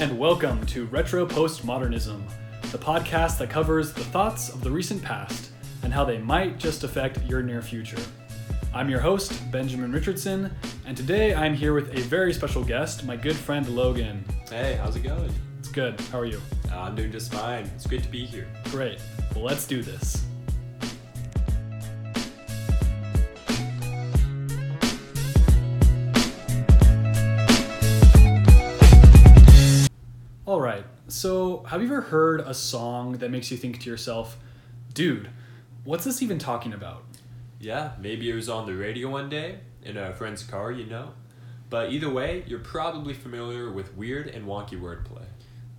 and welcome to Retro Postmodernism, the podcast that covers the thoughts of the recent past and how they might just affect your near future. I'm your host, Benjamin Richardson, and today I'm here with a very special guest, my good friend Logan. Hey, how's it going? It's good. How are you? Uh, I'm doing just fine. It's great to be here. Great. Well, let's do this. Right. So, have you ever heard a song that makes you think to yourself, dude, what's this even talking about? Yeah, maybe it was on the radio one day in a friend's car, you know. But either way, you're probably familiar with weird and wonky wordplay.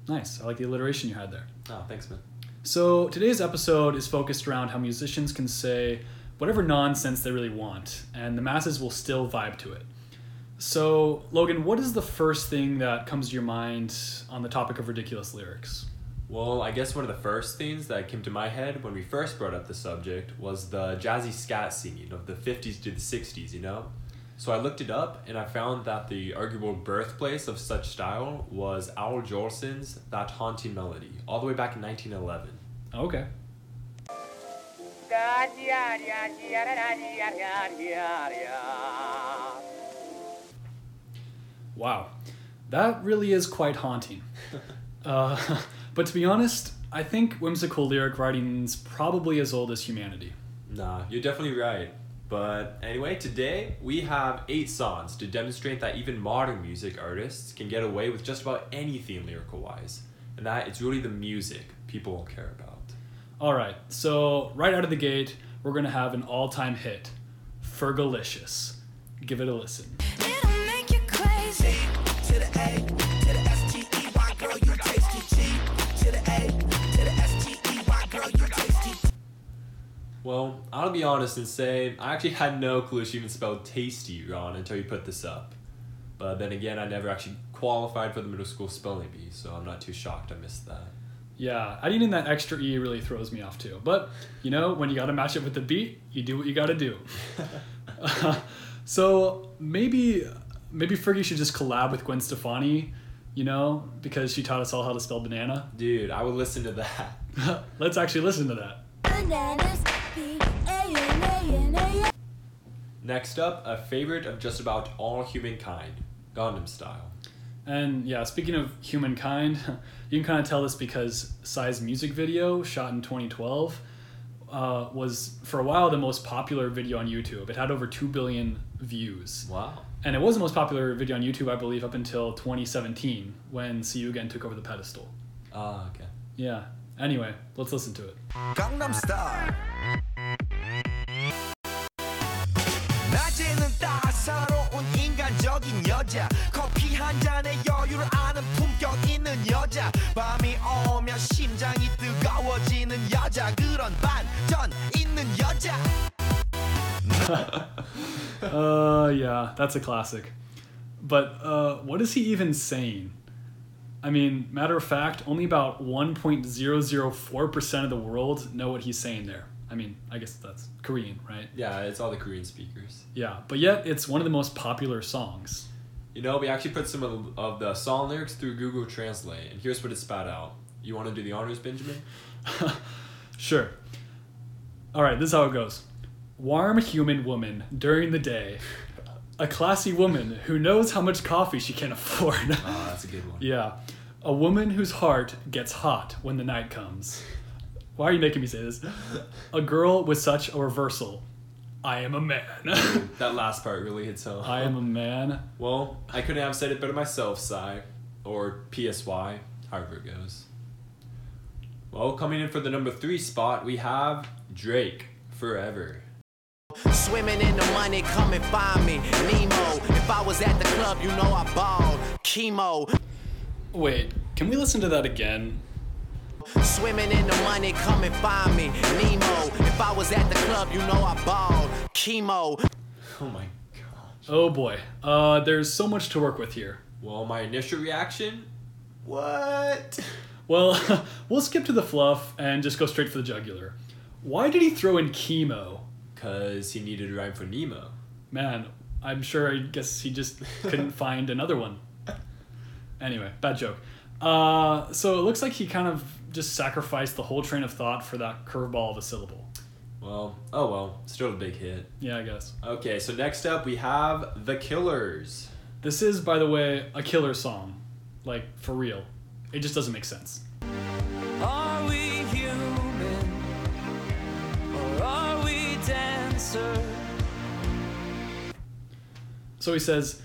Nice. I like the alliteration you had there. Oh, thanks, man. So, today's episode is focused around how musicians can say whatever nonsense they really want, and the masses will still vibe to it. So, Logan, what is the first thing that comes to your mind on the topic of ridiculous lyrics? Well, I guess one of the first things that came to my head when we first brought up the subject was the jazzy scat scene of the 50s to the 60s, you know? So I looked it up and I found that the arguable birthplace of such style was Al Jolson's That Haunting Melody, all the way back in 1911. Okay. Wow. That really is quite haunting. uh, but to be honest, I think whimsical lyric writing's probably as old as humanity. Nah, you're definitely right. But anyway, today we have eight songs to demonstrate that even modern music artists can get away with just about anything lyrical wise. And that it's really the music people will care about. All right, so right out of the gate, we're gonna have an all-time hit, Fergalicious. Give it a listen. It'll make you crazy. to the A, to the S T E Y, girl, you tasty G. To the A, to the S T E Y, girl, you tasty. Well, I'll be honest and say I actually had no clue she even spelled tasty wrong until you put this up. But then again, I never actually qualified for the middle school spelling bee, so I'm not too shocked I missed that. Yeah, adding in that extra E really throws me off too. But, you know, when you gotta match it with the beat, you do what you gotta do. so maybe maybe Fergie should just collab with Gwen Stefani, you know, because she taught us all how to spell banana. Dude, I would listen to that. Let's actually listen to that. Bananas. Next up, a favorite of just about all humankind, Gangnam Style. And yeah, speaking of humankind, you can kind of tell this because Psy's music video, shot in 2012, uh, was for a while the most popular video on YouTube. It had over 2 billion views. Wow. And it was the most popular video on YouTube, I believe, up until 2017 when See You Again took over the pedestal. Ah, okay. Yeah. Anyway, let's listen to it. Gangnam Style. 낮에는 따사로운 인간적인 여자 커피 한 잔에 여유를 아는 품격 있는 여자 밤이 오면 심장이 뜨거워지는 여자 그런 반전 있는 여자 Uh, yeah, that's a classic. But uh, what is he even saying? I mean, matter of fact, only about 1.004% of the world know what he's saying there. I mean, I guess that's Korean, right? Yeah, it's all the Korean speakers. Yeah, but yet it's one of the most popular songs. You know, we actually put some of, of the song lyrics through Google Translate, and here's what it spat out. You want to do the honors, Benjamin? Sure. All right, this is how it goes. Warm human woman during the day. A classy woman who knows how much coffee she can afford. Ah, that's a good one. yeah. A woman whose heart gets hot when the night comes. Why are you making me say this? A girl with such a reversal. I am a man. That last part really hits home. I am a man. Well, I couldn't have said it better myself, Psy. Or PSY, however it goes. Well, coming in for the number three spot, we have Drake, Forever. Swimming in the money, come and find me. Nemo, if I was at the club, you know I balled. Chemo, Wait, can we listen to that again? Swimming in the money, come and find me. Nemo, if I was at the club, you know I balled. Chemo, Oh my gosh. Oh boy. Uh, there's so much to work with here. Well, my initial reaction, what? Well, we'll skip to the fluff and just go straight for the jugular. Why did he throw in chemo? Because he needed a rhyme for Nemo. Man, I'm sure I guess he just couldn't find another one. Anyway, bad joke. Uh, so it looks like he kind of just sacrificed the whole train of thought for that curveball of a syllable. Well, oh well, still a big hit. Yeah, I guess. Okay, so next up we have The Killers. This is, by the way, a killer song. Like, for real. It just doesn't make sense. Are dancer? So he says,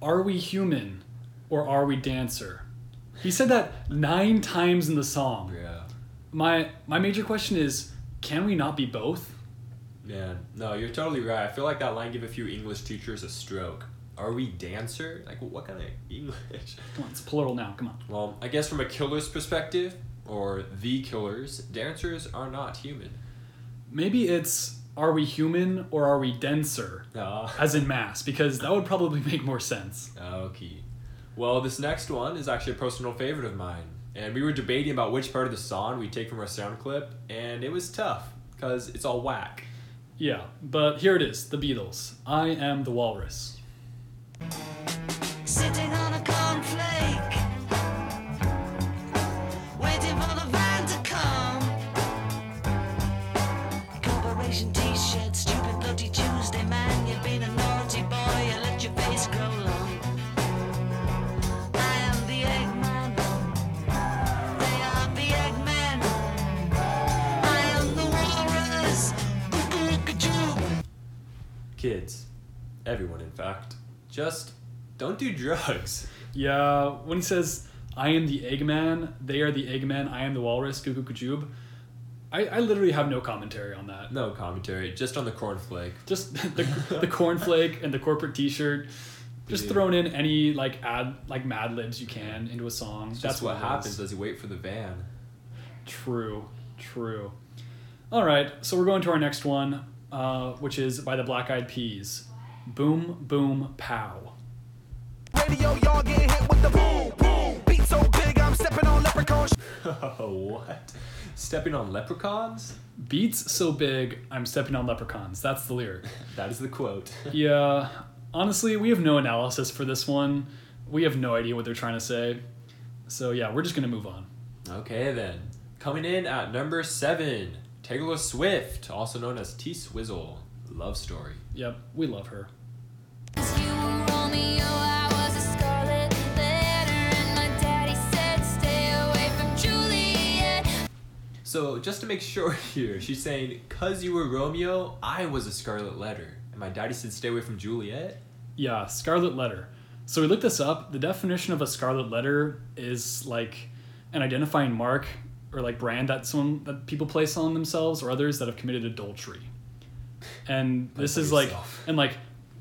Are we human or are we dancer? He said that nine times in the song. Yeah. My my major question is, can we not be both? Yeah. no, you're totally right. I feel like that line gave a few English teachers a stroke. Are we dancer? Like, what kind of English? Come on, it's plural now. Come on. Well, I guess from a killer's perspective, or the killers, dancers are not human. Maybe it's are we human or are we denser? Ah, As in mass, because that would probably make more sense. okay. Well, this next one is actually a personal favorite of mine. And we were debating about which part of the song we take from our sound clip, and it was tough, because it's all whack. Yeah, but here it is, the Beatles. I am the walrus. Everyone in fact, just don't do drugs. Yeah, when he says, I am the Eggman, they are the Eggman, I am the walrus, Cuckoo Kajub, I, I literally have no commentary on that. No commentary, just on the cornflake. Just the, the cornflake and the corporate t-shirt, just Yeah. throwing in any like ad like Mad Libs you can into a song. That's That's what it happens as you wait for the van. True, true. All right, so we're going to our next one, uh, which is by the Black Eyed Peas. Boom, boom, pow. Radio, y'all get hit with the boom, boom. Beat so big, I'm stepping on leprechauns. what? Stepping on leprechauns? Beats so big, I'm stepping on leprechauns. That's the lyric. That is the quote. Yeah, honestly, we have no analysis for this one. We have no idea what they're trying to say. So yeah, we're just gonna move on. okay then. Coming in at number seven, Taylor Swift, also known as T Swizzle. Love story. Yep, we love her. So just to make sure here, she's saying, "Cause you were Romeo, I was a Scarlet Letter, and my daddy said stay away from Juliet." Yeah, scarlet letter. So we looked this up. The definition of a scarlet letter is like an identifying mark or like brand that someone that people place on themselves or others that have committed adultery. And this for is like and like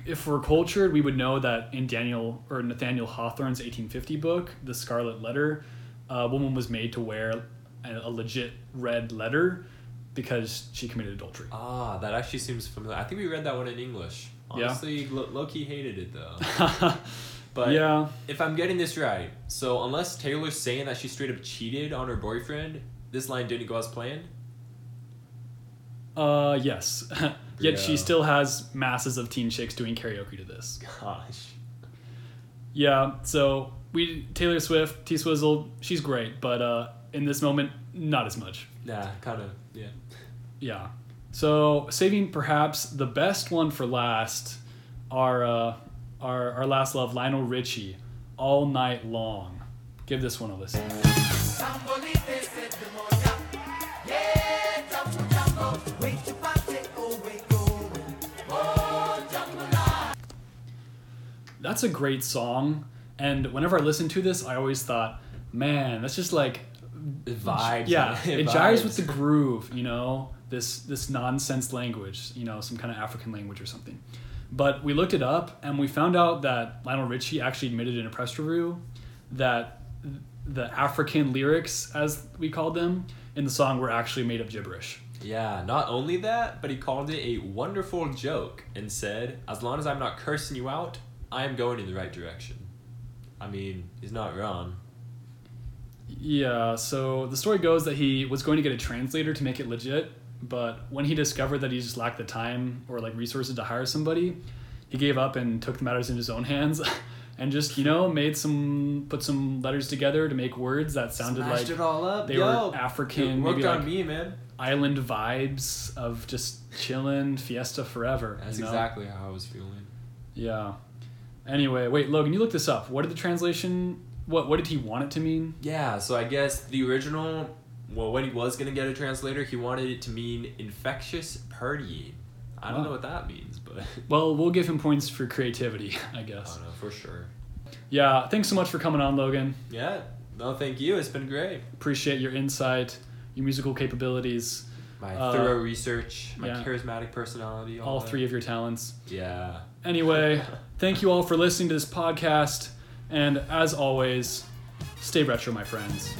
if we're cultured, we would know that in Daniel or Nathaniel Hawthorne's 1850 book, The Scarlet Letter, a woman was made to wear a, legit red letter because she committed adultery. Ah, that actually seems familiar. I think we read that one in English. Yeah. Honestly, Lo- Loki hated it though. But yeah. if I'm getting this right, so unless Taylor's saying that she straight up cheated on her boyfriend, this line didn't go as planned. Uh, yes. Yet she still has masses of teen chicks doing karaoke to this. Gosh. Yeah, so we Taylor Swift, T Swizzle, she's great, but uh, in this moment, not as much. Nah, kind of. Yeah. Yeah. So saving perhaps the best one for last, our uh, our our last love, Lionel Richie, all night long. Give this one a listen. That's a great song, and whenever I listen to this, I always thought, man, that's just like Vibes. yeah it jives with the groove you know? This this nonsense language you know some kind of african language or something. But we looked it up and we found out that lionel richie actually admitted in a press review that the african lyrics as we called them in the song were actually made of gibberish. Yeah, not only that, but he called it a wonderful joke and said, as long as I'm not cursing you out, I am going in the right direction. I mean, he's not wrong. Yeah, so the story goes that he was going to get a translator to make it legit, but when he discovered that he just lacked the time or like resources to hire somebody, he gave up and took the matters in his own hands. and just you know made some put some letters together to make words that sounded Smashed like it all up. they Yo, were African, It worked maybe on like me, man. island vibes of just chilling, fiesta forever. That's you know? exactly how I was feeling. Yeah. Anyway, wait, Logan, you looked this up. What did the translation? What what did he want it to mean? Yeah, so I guess the original, well, when he was gonna get a translator, he wanted it to mean infectious partying. I don't Wow. know what that means, but Well, we'll give him points for creativity, I I guess. don't know for sure. Yeah, thanks so much for coming on, Logan. Yeah, no, thank you. It's been great. Appreciate your insight, your musical capabilities, My Uh, thorough research, my yeah. charismatic personality, all, all three of your talents. Yeah. Anyway, thank you all for listening to this podcast, and as always, stay retro, my friends.